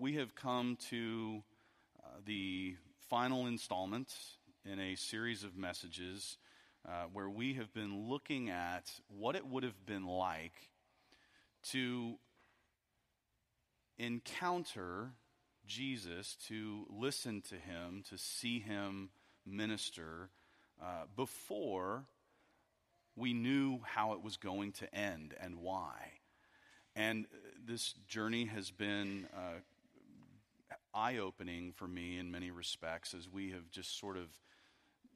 we have come to uh, the final installment in a series of messages uh, where we have been looking at what it would have been like to encounter Jesus, to listen to him, to see him minister uh, before we knew how it was going to end and why. And this journey has been uh, eye opening for me in many respects as we have just sort of,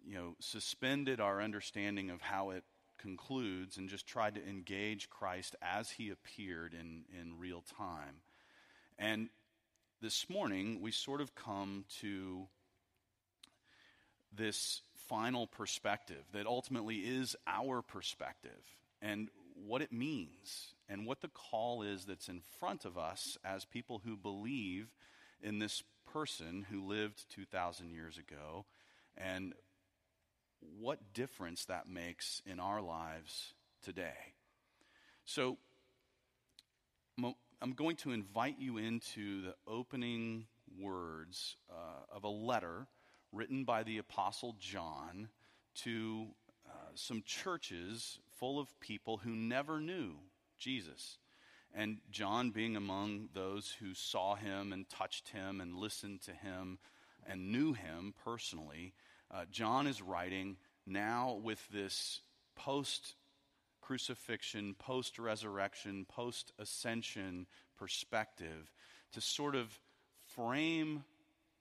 you know, suspended our understanding of how it concludes and just tried to engage Christ as he appeared in, in real time. And this morning, we sort of come to this final perspective that ultimately is our perspective and what it means and what the call is that's in front of us as people who believe in this person who lived 2,000 years ago and what difference that makes in our lives today. So, I'm going to invite you into the opening words uh, of a letter written by the Apostle John to uh, some churches full of people who never knew Jesus. And John, being among those who saw him and touched him and listened to him and knew him personally, uh, John is writing now with this post crucifixion, post resurrection, post ascension perspective to sort of frame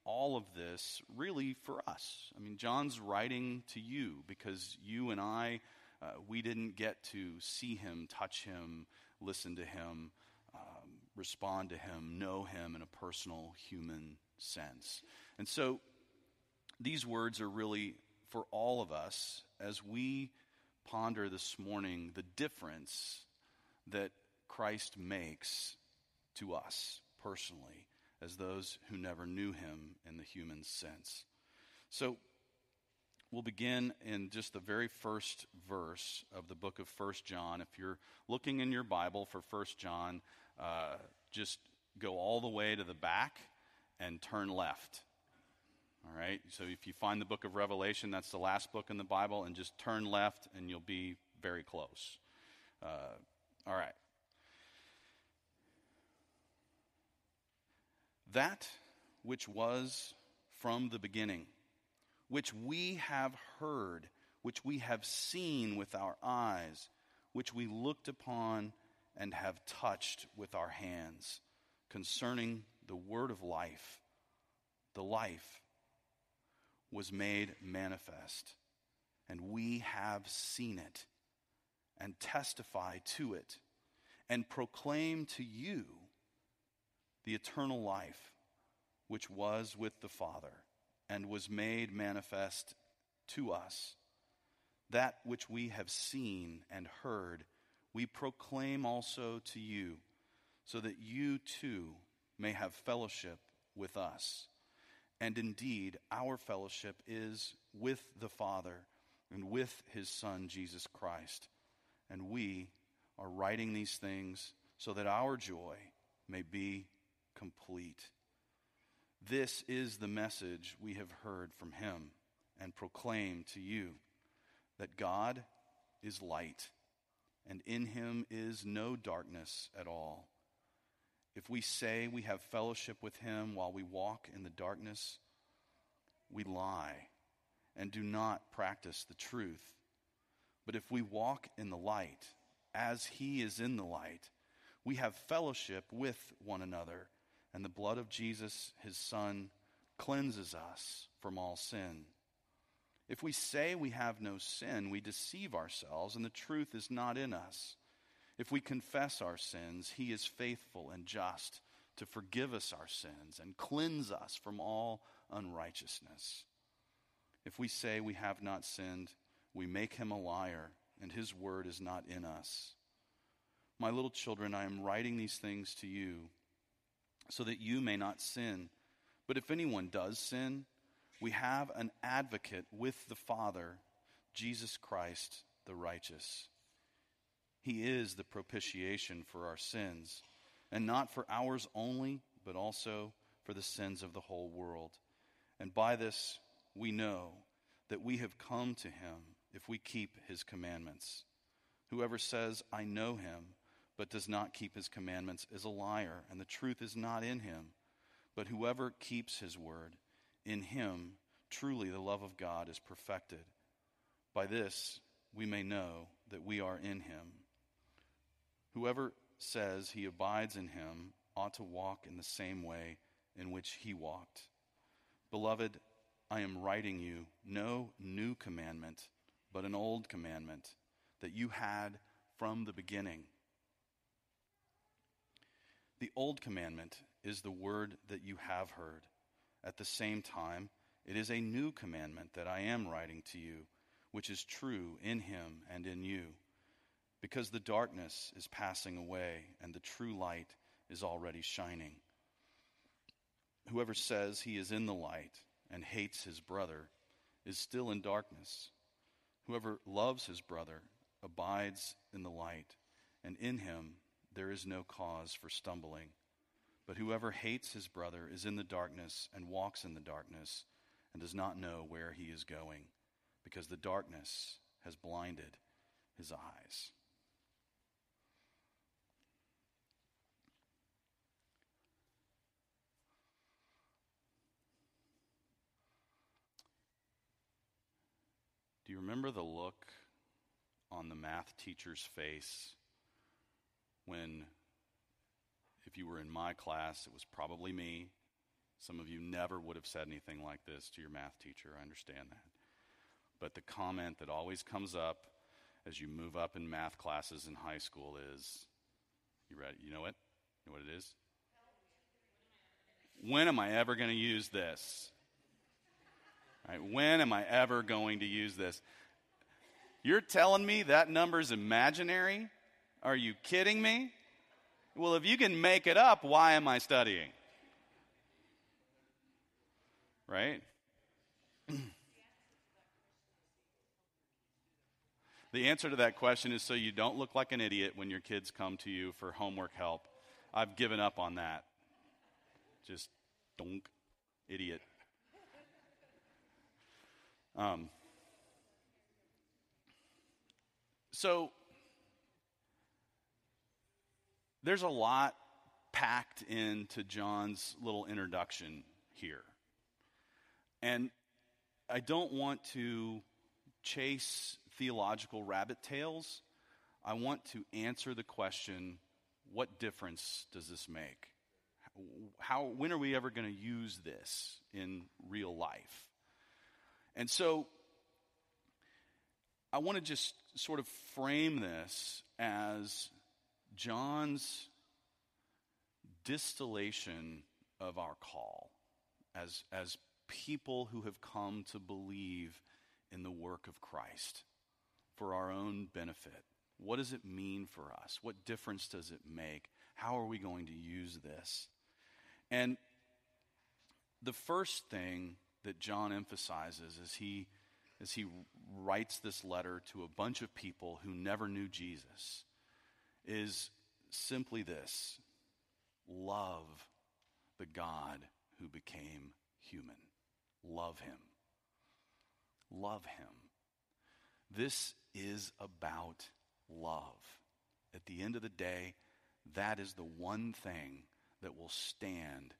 all of this really for us. I mean, John's writing to you because you and I, uh, we didn't get to see him, touch him, listen to him, um, respond to him, know him in a personal human sense. And so these words are really for all of us as we ponder this morning the difference that Christ makes to us personally as those who never knew him in the human sense. So we'll begin in just the very first verse of the book of First John. If you're looking in your Bible for First John, uh, just go all the way to the back and turn left. All right? So if you find the book of Revelation, that's the last book in the Bible, and just turn left and you'll be very close. Uh, all right. that which was from the beginning, which we have heard, which we have seen with our eyes, which we looked upon and have touched with our hands, concerning the word of life. The life was made manifest, and we have seen it, and testify to it, and proclaim to you the eternal life which was with the Father and was made manifest to us. That which we have seen and heard, we proclaim also to you, so that you too may have fellowship with us. And indeed, our fellowship is with the Father and with his Son, Jesus Christ. And we are writing these things so that our joy may be complete. This is the message we have heard from him and proclaim to you that God is light, and in him is no darkness at all. If we say we have fellowship with him while we walk in the darkness, we lie and do not practice the truth. But if we walk in the light, as he is in the light, we have fellowship with one another and the blood of Jesus, his Son, cleanses us from all sin. If we say we have no sin, we deceive ourselves, and the truth is not in us. If we confess our sins, he is faithful and just to forgive us our sins and cleanse us from all unrighteousness. If we say we have not sinned, we make him a liar, and his word is not in us. My little children, I am writing these things to you so that you may not sin. But if anyone does sin, we have an advocate with the Father, Jesus Christ the righteous. He is the propitiation for our sins, and not for ours only, but also for the sins of the whole world. And by this we know that we have come to him if we keep his commandments. Whoever says, I know him, but does not keep his commandments is a liar, and the truth is not in him. But whoever keeps his word, in him truly the love of God is perfected. By this we may know that we are in him. Whoever says he abides in him ought to walk in the same way in which he walked. Beloved, I am writing you no new commandment, but an old commandment that you had from the beginning. The old commandment is the word that you have heard. At the same time, it is a new commandment that I am writing to you, which is true in him and in you. Because the darkness is passing away and the true light is already shining. Whoever says he is in the light and hates his brother is still in darkness. Whoever loves his brother abides in the light, and in him there is no cause for stumbling. But whoever hates his brother is in the darkness and walks in the darkness and does not know where he is going, because the darkness has blinded his eyes. Do you remember the look on the math teacher's face when, if you were in my class, it was probably me. Some of you never would have said anything like this to your math teacher. I understand that. But the comment that always comes up as you move up in math classes in high school is you ready? You know what? You know what it is? When am I ever going to use this? Right, when am I ever going to use this? You're telling me that number's imaginary? Are you kidding me? Well, if you can make it up, why am I studying? Right? the answer to that question is so you don't look like an idiot when your kids come to you for homework help. I've given up on that. Just donk, idiot. Um, so there's a lot packed into John's little introduction here. And I don't want to chase theological rabbit tails. I want to answer the question what difference does this make? How, when are we ever going to use this in real life? And so I want to just sort of frame this as John's distillation of our call as, as people who have come to believe in the work of Christ for our own benefit. What does it mean for us? What difference does it make? How are we going to use this? And the first thing that John emphasizes as he, as he writes this letter to a bunch of people who never knew Jesus is simply this love the God who became human. Love him. Love him. This is about love. At the end of the day, that is the one thing that will stand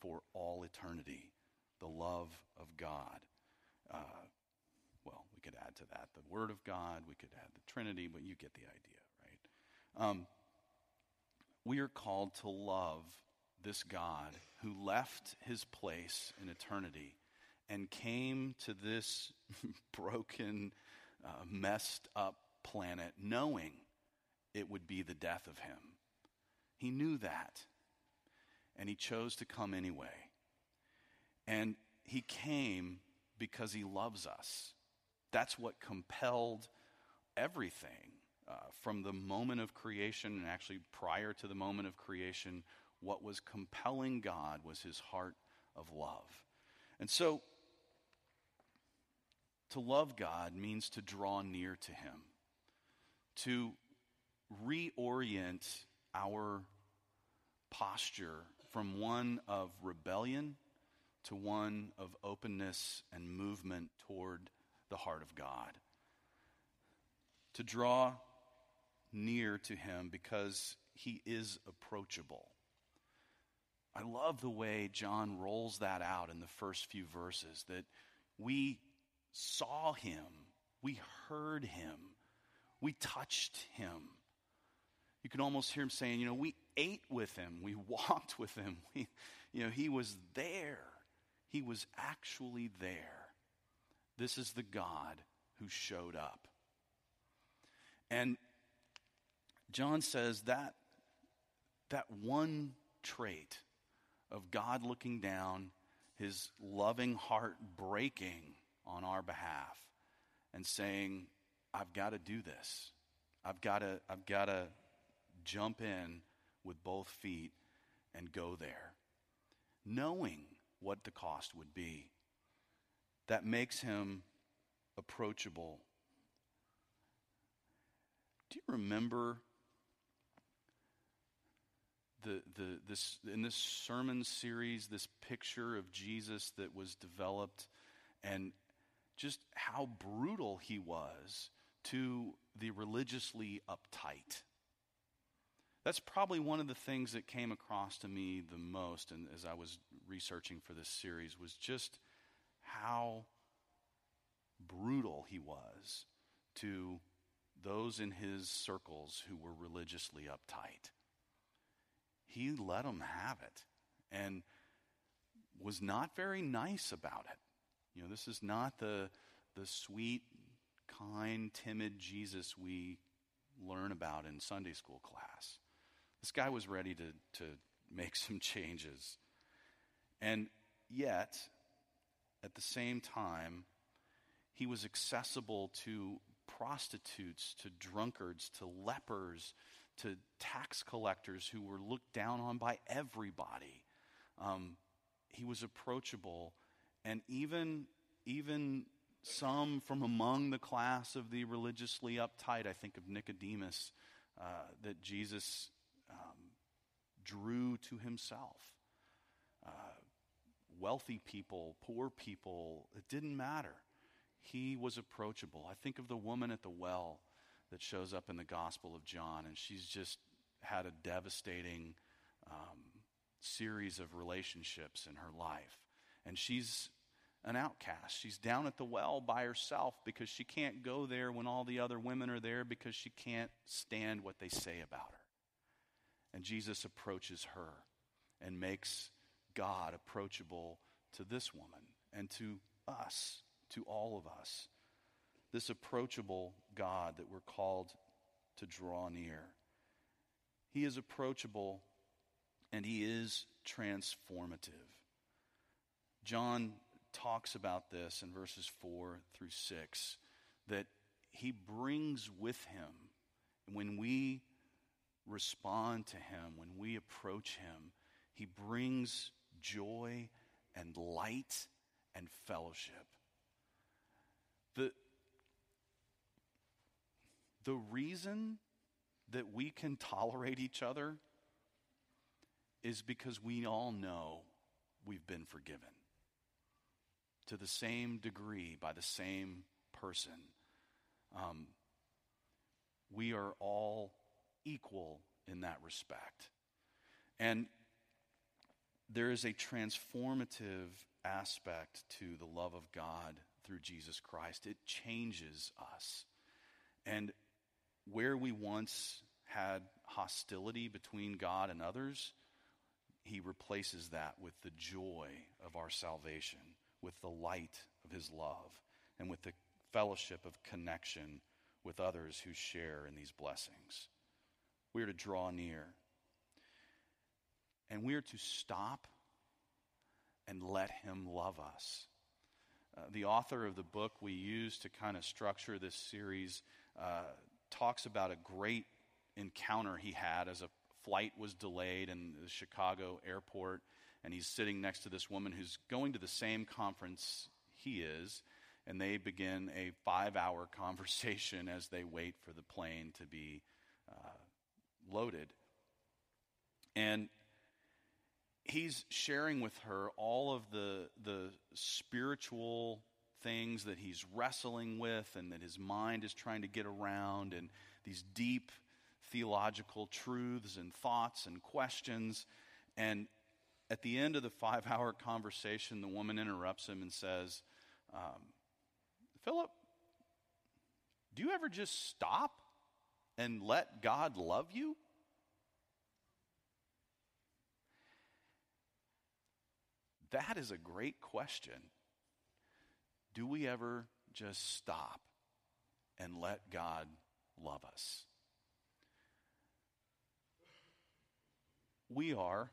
for all eternity the love of God. Uh, well, we could add to that the Word of God, we could add the Trinity, but you get the idea? Um, we are called to love this God who left his place in eternity and came to this broken, uh, messed up planet knowing it would be the death of him. He knew that, and he chose to come anyway. And he came because he loves us. That's what compelled everything uh, from the moment of creation and actually prior to the moment of creation. What was compelling God was his heart of love. And so, to love God means to draw near to him, to reorient our posture from one of rebellion to one of openness and movement toward the heart of God. To draw near to Him because He is approachable. I love the way John rolls that out in the first few verses that we saw Him, we heard Him, we touched Him. You can almost hear Him saying, you know, we ate with Him, we walked with Him, we, you know, He was there. He was actually there. This is the God who showed up. And John says that that one trait of God looking down, his loving heart breaking on our behalf and saying, I've got to do this. I've got to I've got to jump in with both feet and go there. Knowing what the cost would be. That makes him approachable. Do you remember the, the, this, in this sermon series, this picture of Jesus that was developed and just how brutal he was to the religiously uptight? That's probably one of the things that came across to me the most and as I was researching for this series was just how brutal he was to those in his circles who were religiously uptight. He let them have it and was not very nice about it. You know, this is not the, the sweet, kind, timid Jesus we learn about in Sunday school class. This guy was ready to, to make some changes. And yet, at the same time, he was accessible to prostitutes, to drunkards, to lepers, to tax collectors who were looked down on by everybody. Um, he was approachable, and even even some from among the class of the religiously uptight. I think of Nicodemus, uh, that Jesus drew to himself. Uh, wealthy people, poor people, it didn't matter. He was approachable. I think of the woman at the well that shows up in the Gospel of John, and she's just had a devastating um, series of relationships in her life. And she's an outcast. She's down at the well by herself because she can't go there when all the other women are there because she can't stand what they say about her. And Jesus approaches her and makes God approachable to this woman and to us, to all of us. This approachable God that we're called to draw near. He is approachable and he is transformative. John talks about this in verses 4 through 6 that he brings with him when we respond to Him, when we approach Him, He brings joy and light and fellowship. The, the reason that we can tolerate each other is because we all know we've been forgiven to the same degree by the same person. Um, we are all equal in that respect. And there is a transformative aspect to the love of God through Jesus Christ. It changes us. And where we once had hostility between God and others, he replaces that with the joy of our salvation, with the light of his love, and with the fellowship of connection with others who share in these blessings. We are to draw near. And we are to stop and let Him love us. Uh, the author of the book we use to kind of structure this series uh, talks about a great encounter he had as a flight was delayed in the Chicago airport, and he's sitting next to this woman who's going to the same conference he is, and they begin a five hour conversation as they wait for the plane to be uh, loaded. And he's sharing with her all of the, the spiritual things that he's wrestling with and that his mind is trying to get around, and these deep theological truths and thoughts and questions. And at the end of the five hour conversation, the woman interrupts him and says, um, Philip, do you ever just stop and let God love you? That is a great question. Do we ever just stop and let God love us? We are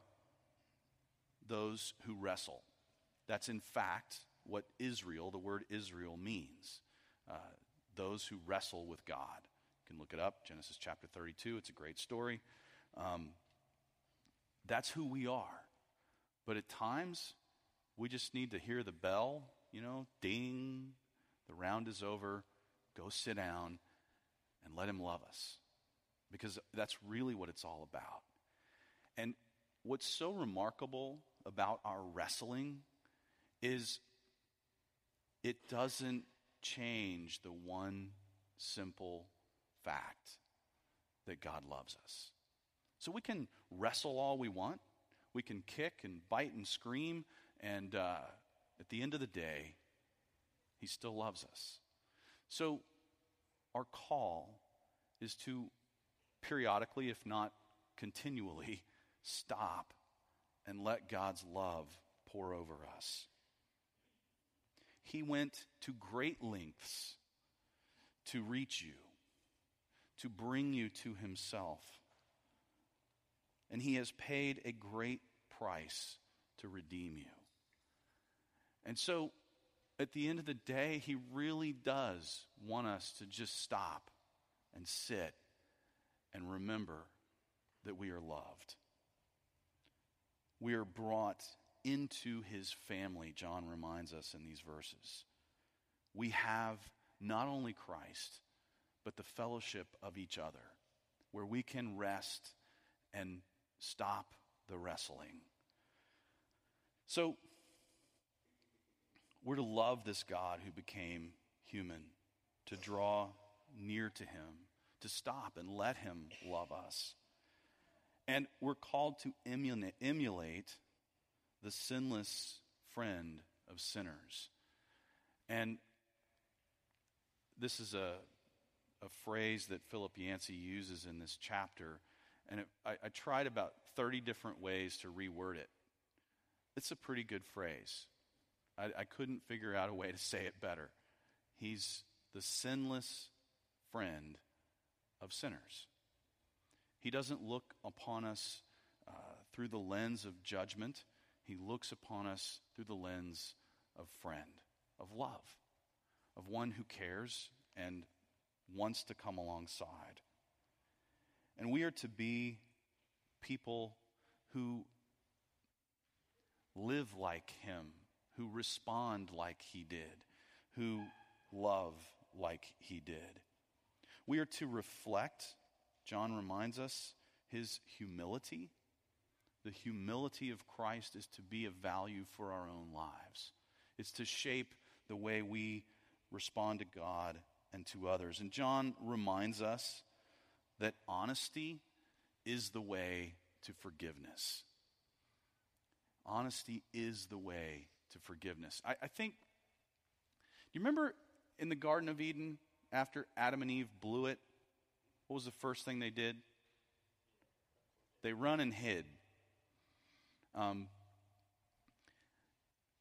those who wrestle. That's in fact what Israel, the word Israel, means. Uh, those who wrestle with God. You can look it up, Genesis chapter 32. It's a great story. Um, that's who we are. But at times, we just need to hear the bell, you know, ding, the round is over, go sit down, and let Him love us. Because that's really what it's all about. And what's so remarkable about our wrestling is it doesn't change the one simple fact that God loves us. So we can wrestle all we want, we can kick and bite and scream, and uh, at the end of the day, He still loves us. So our call is to periodically, if not continually, stop and let God's love pour over us. He went to great lengths to reach you, to bring you to Himself. And He has paid a great price to redeem you. And so, at the end of the day, He really does want us to just stop and sit and remember that we are loved. We are brought into his family, John reminds us in these verses. We have not only Christ, but the fellowship of each other, where we can rest and stop the wrestling. So, we're to love this God who became human, to draw near to him, to stop and let him love us. And we're called to emulate the sinless friend of sinners. And this is a, a phrase that Philip Yancey uses in this chapter. And it, I, I tried about 30 different ways to reword it. It's a pretty good phrase. I, I couldn't figure out a way to say it better. He's the sinless friend of sinners. He doesn't look upon us uh, through the lens of judgment. He looks upon us through the lens of friend, of love, of one who cares and wants to come alongside. And we are to be people who live like him, who respond like he did, who love like he did. We are to reflect, John reminds us, his humility the humility of Christ is to be of value for our own lives. It's to shape the way we respond to God and to others. And John reminds us that honesty is the way to forgiveness. Honesty is the way to forgiveness. I, I think, you remember in the Garden of Eden after Adam and Eve blew it? What was the first thing they did? They run and hid. Um,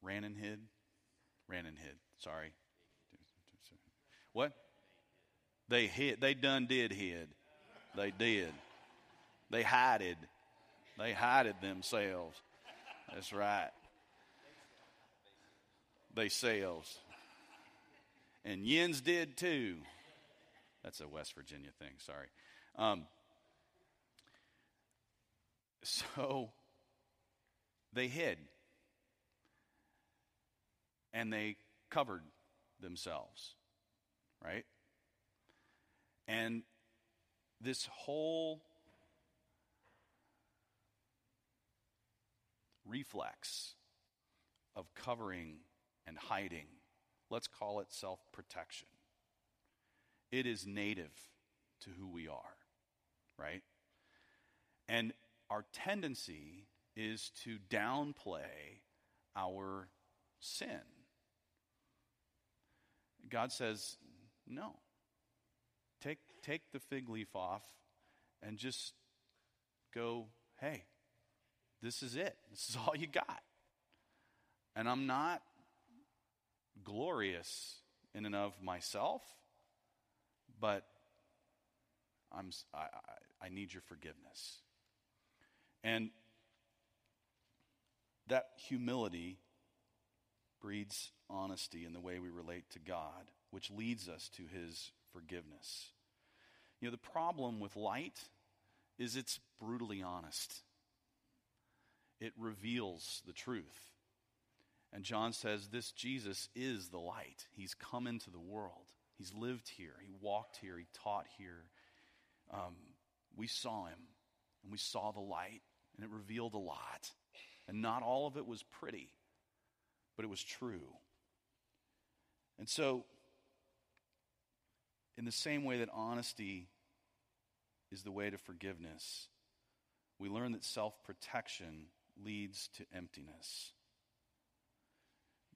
ran and hid. Ran and hid. Sorry. What? They hid. They done did hid. They did. They hided. They hided themselves. That's right. They selves. And yins did too. That's a West Virginia thing. Sorry. Um, so they hid and they covered themselves, right? And this whole reflex of covering and hiding. Let's call it self protection. It is native to who we are, right? And our tendency is to downplay our sin. God says, no. Take, take the fig leaf off and just go, hey, this is it. This is all you got. And I'm not glorious in and of myself, but I'm, I, I, I need your forgiveness. And that humility breeds honesty in the way we relate to God, which leads us to his forgiveness. You know, the problem with light is it's brutally honest, it reveals the truth. And John says, This Jesus is the light. He's come into the world. He's lived here. He walked here. He taught here. Um, we saw him, and we saw the light, and it revealed a lot. And not all of it was pretty, but it was true. And so, in the same way that honesty is the way to forgiveness, we learn that self protection leads to emptiness.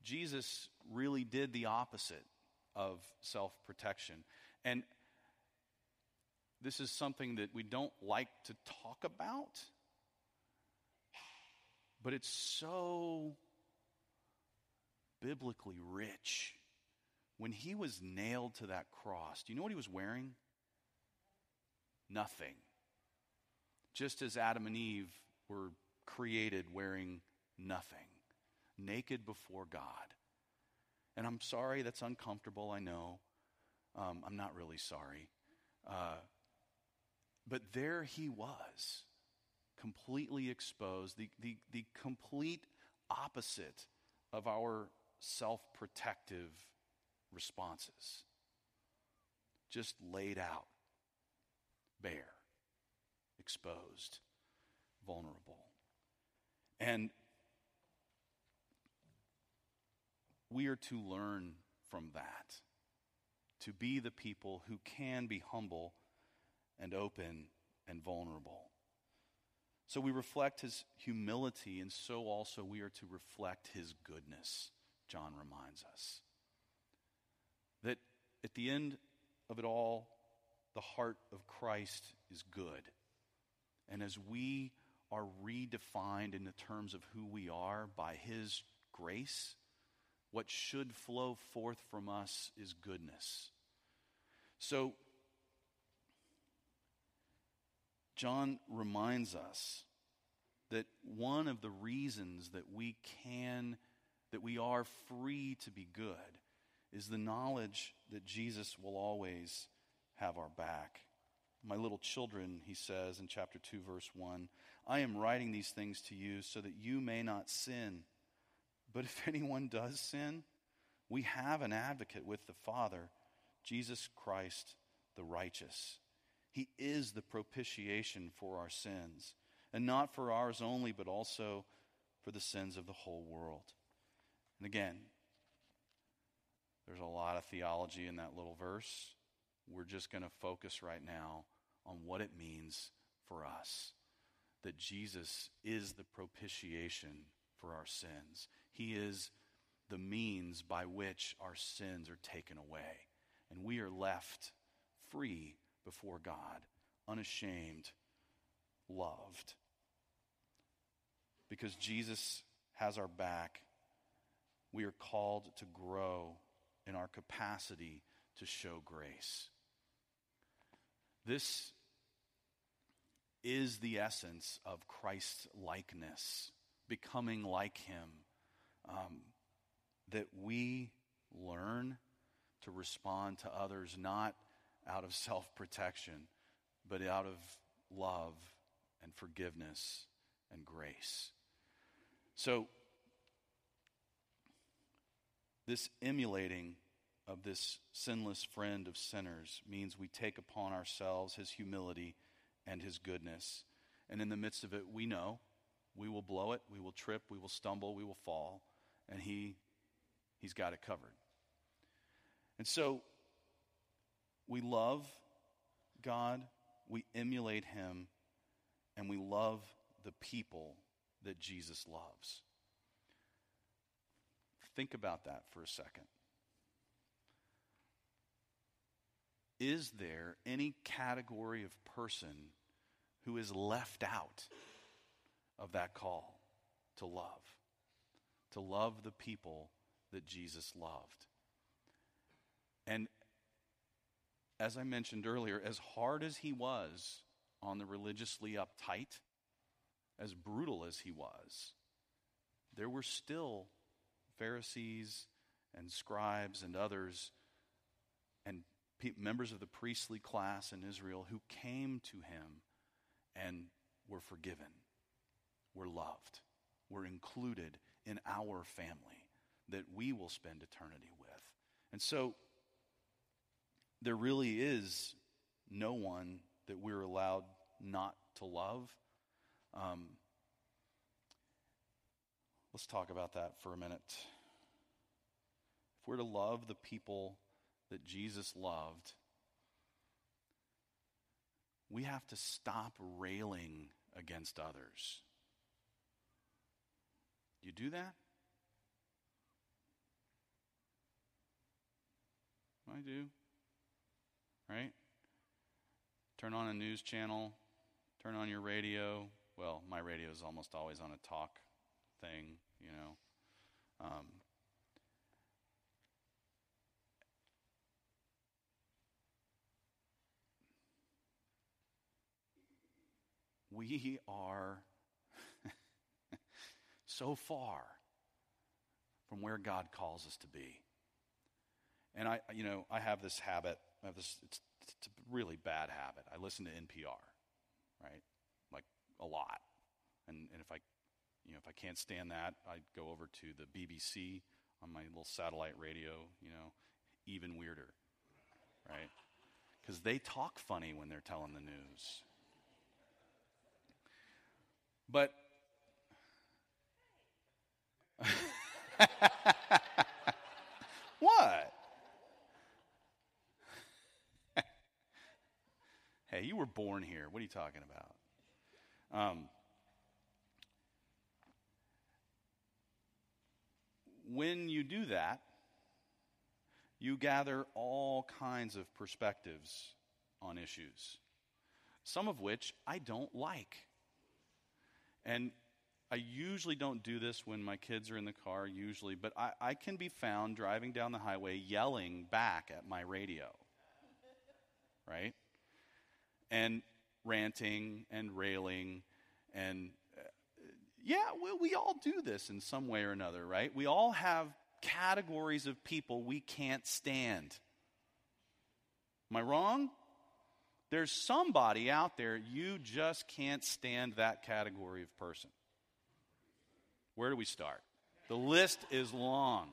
Jesus really did the opposite of self protection. And this is something that we don't like to talk about, but it's so biblically rich. When he was nailed to that cross, do you know what he was wearing? Nothing. Just as Adam and Eve were created wearing nothing, naked before God. And I'm sorry, that's uncomfortable, I know. Um, I'm not really sorry. Uh, but there he was, completely exposed, the, the, the complete opposite of our self protective responses. Just laid out, bare, exposed, vulnerable. And we are to learn from that, to be the people who can be humble and open and vulnerable. So we reflect his humility, and so also we are to reflect his goodness, John reminds us. That at the end of it all, the heart of Christ is good. And as we are redefined in the terms of who we are by his grace, what should flow forth from us is goodness. So, John reminds us that one of the reasons that we can, that we are free to be good, is the knowledge that Jesus will always have our back. My little children, he says in chapter 2, verse 1, I am writing these things to you so that you may not sin. But if anyone does sin, we have an advocate with the Father, Jesus Christ the righteous. He is the propitiation for our sins, and not for ours only, but also for the sins of the whole world. And again, there's a lot of theology in that little verse. We're just going to focus right now on what it means for us that Jesus is the propitiation for our sins. He is the means by which our sins are taken away, and we are left free before God, unashamed, loved. Because Jesus has our back, we are called to grow in our capacity to show grace. This is the essence of Christ's likeness, becoming like Him. Um, that we learn to respond to others not out of self protection, but out of love and forgiveness and grace. So, this emulating of this sinless friend of sinners means we take upon ourselves his humility and his goodness. And in the midst of it, we know We will blow it, we will trip, we will stumble, we will fall, and he he's got it covered. And so we love God, we emulate him, and we love the people that Jesus loves. Think about that for a second. Is there any category of person who is left out of that call to love? To love the people that Jesus loved. And as I mentioned earlier, as hard as he was on the religiously uptight, as brutal as he was, there were still Pharisees and scribes and others and pe- members of the priestly class in Israel who came to him and were forgiven, were loved, we're included in our family that we will spend eternity with. And so there really is no one that we're allowed not to love. Um, let's talk about that for a minute. If we're to love the people that Jesus loved, we have to stop railing against others. You do that? I do. Right? Turn on a news channel, turn on your radio. Well, my radio is almost always on a talk thing, you know. Um, we are so far from where God calls us to be. And I, you know, I have this habit. I have this. It's, it's a really bad habit. I listen to NPR, right? Like a lot. And and if I, you know, if I can't stand that, I go over to the BBC on my little satellite radio. You know, even weirder, right? Because they talk funny when they're telling the news. But what? hey, you were born here. What are you talking about? Um, when you do that, you gather all kinds of perspectives on issues, some of which I don't like. And I usually don't do this when my kids are in the car, usually, but I, I can be found driving down the highway yelling back at my radio. Right? And ranting and railing and uh, yeah, we, we all do this in some way or another, right? We all have categories of people we can't stand. Am I wrong? There's somebody out there you just can't stand that category of person. Where do we start? The list is long.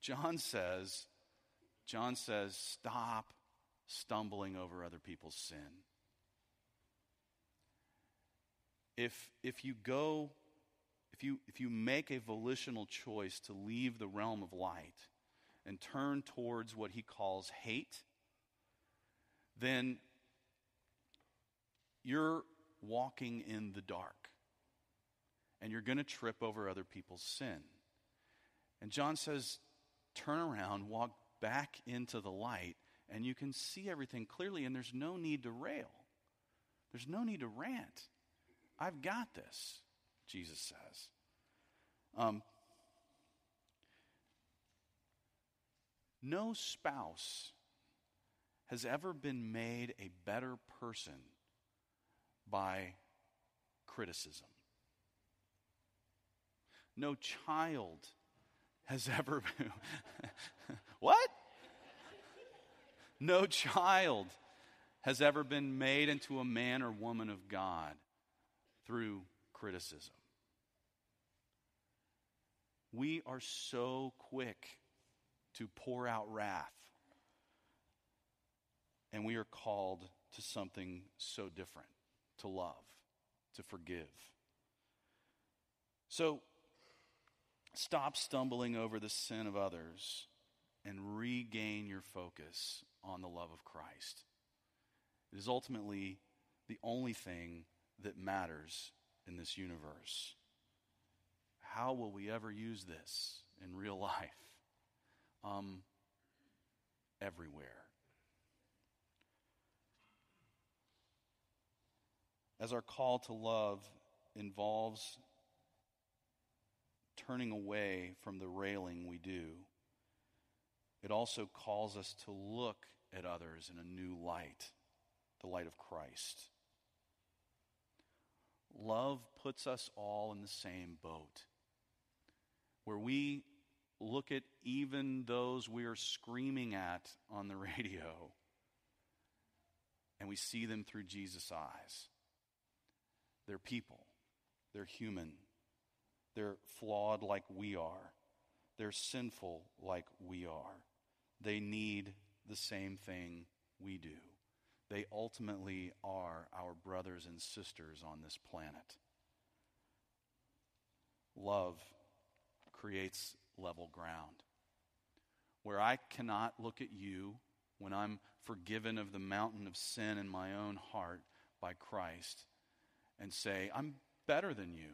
John says, John says, stop stumbling over other people's sin. If, if you go, if you, if you make a volitional choice to leave the realm of light and turn towards what he calls hate, then you're walking in the dark and you're going to trip over other people's sin. And John says, turn around, walk back into the light, and you can see everything clearly, and there's no need to rail. There's no need to rant. I've got this, Jesus says. Um, no spouse has ever been made a better person by criticism. No child has ever what? No child has ever been made into a man or woman of God through criticism. We are so quick to pour out wrath, and we are called to something so different to love, to forgive. So stop stumbling over the sin of others and regain your focus on the love of Christ. It is ultimately the only thing that matters in this universe. How will we ever use this in real life? Um, everywhere. As our call to love involves turning away from the railing we do, it also calls us to look at others in a new light, the light of Christ. Love puts us all in the same boat, where we look at even those we are screaming at on the radio and we see them through Jesus' eyes. They're people, they're human, they're flawed like we are, they're sinful like we are. They need the same thing we do. They ultimately are our brothers and sisters on this planet. Love creates level ground. Where I cannot look at you when I'm forgiven of the mountain of sin in my own heart by Christ and say, I'm better than you.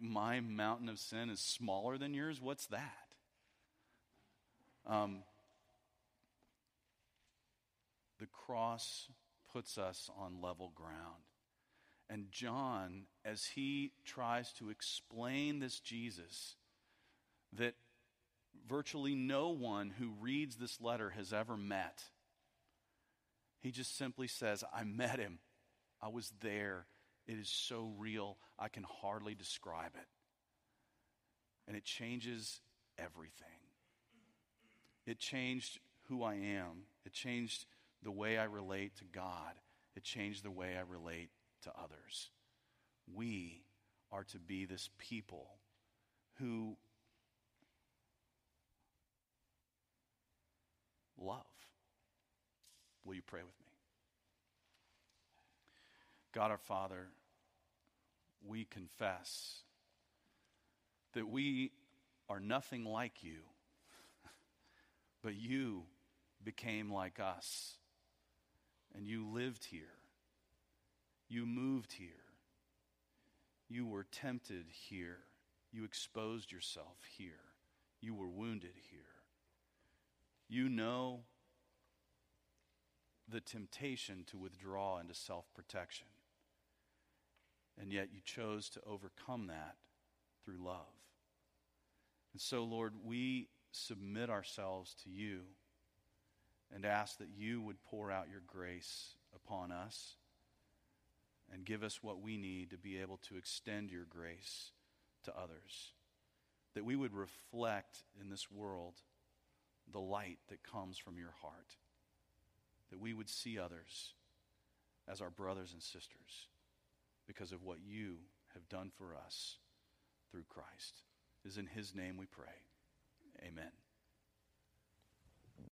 My mountain of sin is smaller than yours? What's that? Um, the cross puts us on level ground. And John, as he tries to explain this Jesus that virtually no one who reads this letter has ever met, he just simply says, I met him. I was there. It is so real, I can hardly describe it. And it changes everything. It changed who I am, it changed the way I relate to God, it changed the way I relate to others. We are to be this people who love. Will you pray with me? God our Father, we confess that we are nothing like you, but you became like us, and you lived here you moved here. You were tempted here. You exposed yourself here. You were wounded here. You know the temptation to withdraw into self protection. And yet you chose to overcome that through love. And so, Lord, we submit ourselves to you and ask that you would pour out your grace upon us and give us what we need to be able to extend your grace to others. That we would reflect in this world the light that comes from your heart. That we would see others as our brothers and sisters because of what you have done for us through Christ. It is in his name we pray. Amen.